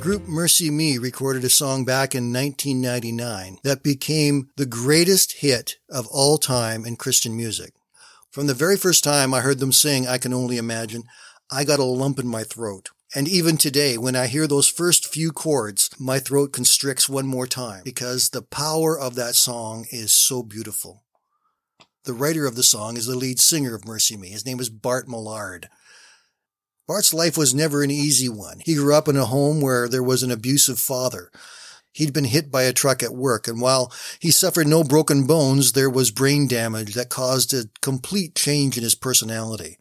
Group MercyMe recorded a song back in 1999 that became the greatest hit of all time in Christian music. From the very first time I heard them sing I Can Only Imagine, I got a lump in my throat. And even today, when I hear those first few chords, my throat constricts one more time because the power of that song is so beautiful. The writer of the song is the lead singer of MercyMe. His name is Bart Millard. Bart's life was never an easy one. He grew up in a home where there was an abusive father. He'd been hit by a truck at work, and while he suffered no broken bones, there was brain damage that caused a complete change in his personality.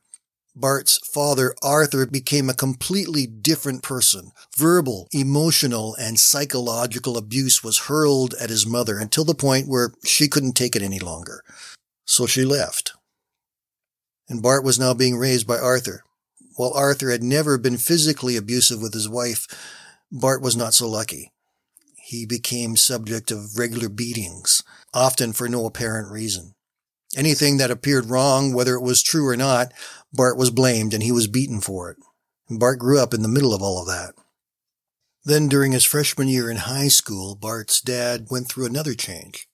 Bart's father, Arthur, became a completely different person. Verbal, emotional, and psychological abuse was hurled at his mother until the point where she couldn't take it any longer. So she left. And Bart was now being raised by Arthur. While Arthur had never been physically abusive with his wife, Bart was not so lucky. He became subject of regular beatings, often for no apparent reason. Anything that appeared wrong, whether it was true or not, Bart was blamed and he was beaten for it. Bart grew up in the middle of all of that. Then during his freshman year in high school, Bart's dad went through another change.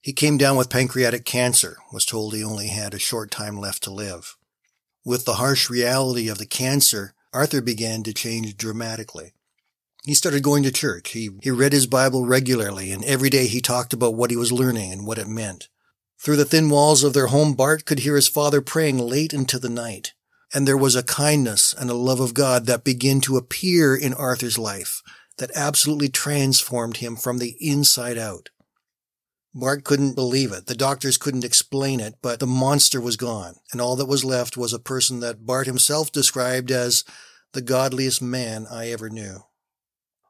He came down with pancreatic cancer, was told he only had a short time left to live. With the harsh reality of the cancer, Arthur began to change dramatically. He started going to church. He, he read his Bible regularly, and every day he talked about what he was learning and what it meant. Through the thin walls of their home, Bart could hear his father praying late into the night. And there was a kindness and a love of God that began to appear in Arthur's life that absolutely transformed him from the inside out. Bart couldn't believe it. The doctors couldn't explain it, but the monster was gone, and all that was left was a person that Bart himself described as the godliest man I ever knew.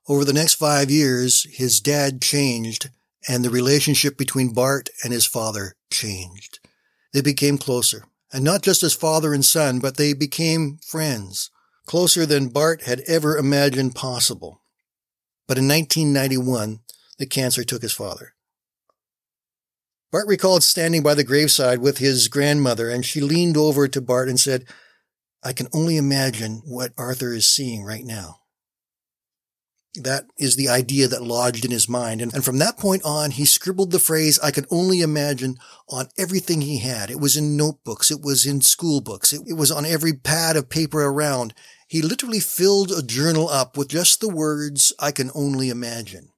Over the next five years, his dad changed, and the relationship between Bart and his father changed. They became closer, and not just as father and son, but they became friends, closer than Bart had ever imagined possible. But in 1991, the cancer took his father. Bart recalled standing by the graveside with his grandmother, and she leaned over to Bart and said, I can only imagine what Arthur is seeing right now. That is the idea that lodged in his mind. And, from that point on, he scribbled the phrase, I can only imagine on everything he had. It was in notebooks. It was in school books. It, was on every pad of paper around. He literally filled a journal up with just the words, I can only imagine.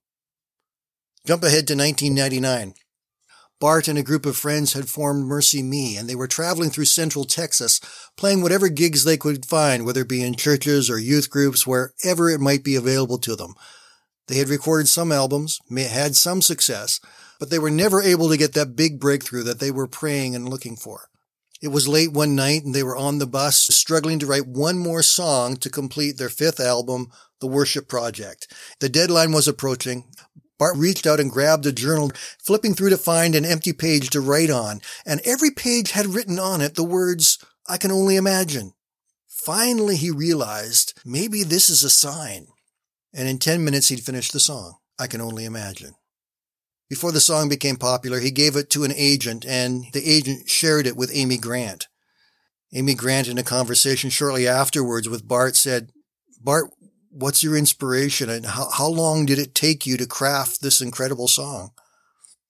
Jump ahead to 1999. Bart and a group of friends had formed MercyMe, and they were traveling through central Texas, playing whatever gigs they could find, whether it be in churches or youth groups, wherever it might be available to them. They had recorded some albums, had some success, but they were never able to get that big breakthrough that they were praying and looking for. It was late one night and they were on the bus struggling to write one more song to complete their fifth album, The Worship Project. The deadline was approaching. Bart reached out and grabbed a journal, flipping through to find an empty page to write on, and every page had written on it the words, I can only imagine. Finally, he realized maybe this is a sign. And in 10 minutes, he'd finished the song, I can only imagine. Before the song became popular, he gave it to an agent, and the agent shared it with Amy Grant. Amy Grant, in a conversation shortly afterwards with Bart, said, Bart, what's your inspiration and how, how long did it take you to craft this incredible song?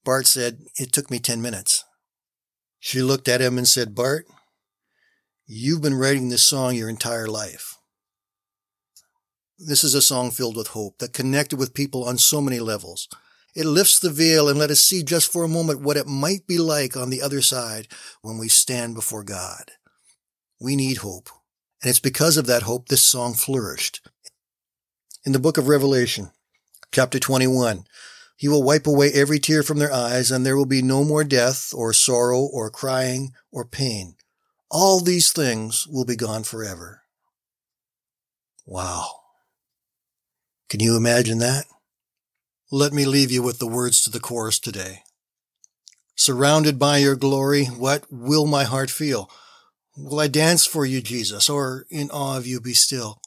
Bart said, It took me 10 minutes. She looked at him and said, Bart, you've been writing this song your entire life. This is a song filled with hope that connected with people on so many levels. It lifts the veil and let us see just for a moment what it might be like on the other side when we stand before God. We need hope. And it's because of that hope this song flourished in the book of Revelation, chapter 21. He will wipe away every tear from their eyes, and there will be no more death, or sorrow, or crying, or pain. All these things will be gone forever. Wow. Can you imagine that? Let me leave you with the words to the chorus today. Surrounded by your glory, what will my heart feel? Will I dance for you, Jesus, or in awe of you be still?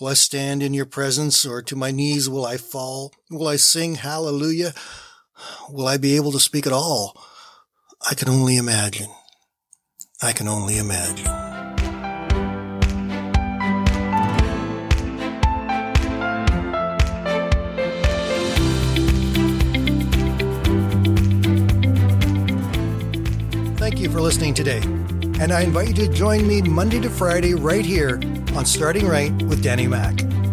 Will I stand in your presence, or to my knees will I fall? Will I sing hallelujah? Will I be able to speak at all? I can only imagine. I can only imagine. Thank you for listening today and I invite you to join me Monday to Friday right here on Starting Right with Danny Mack.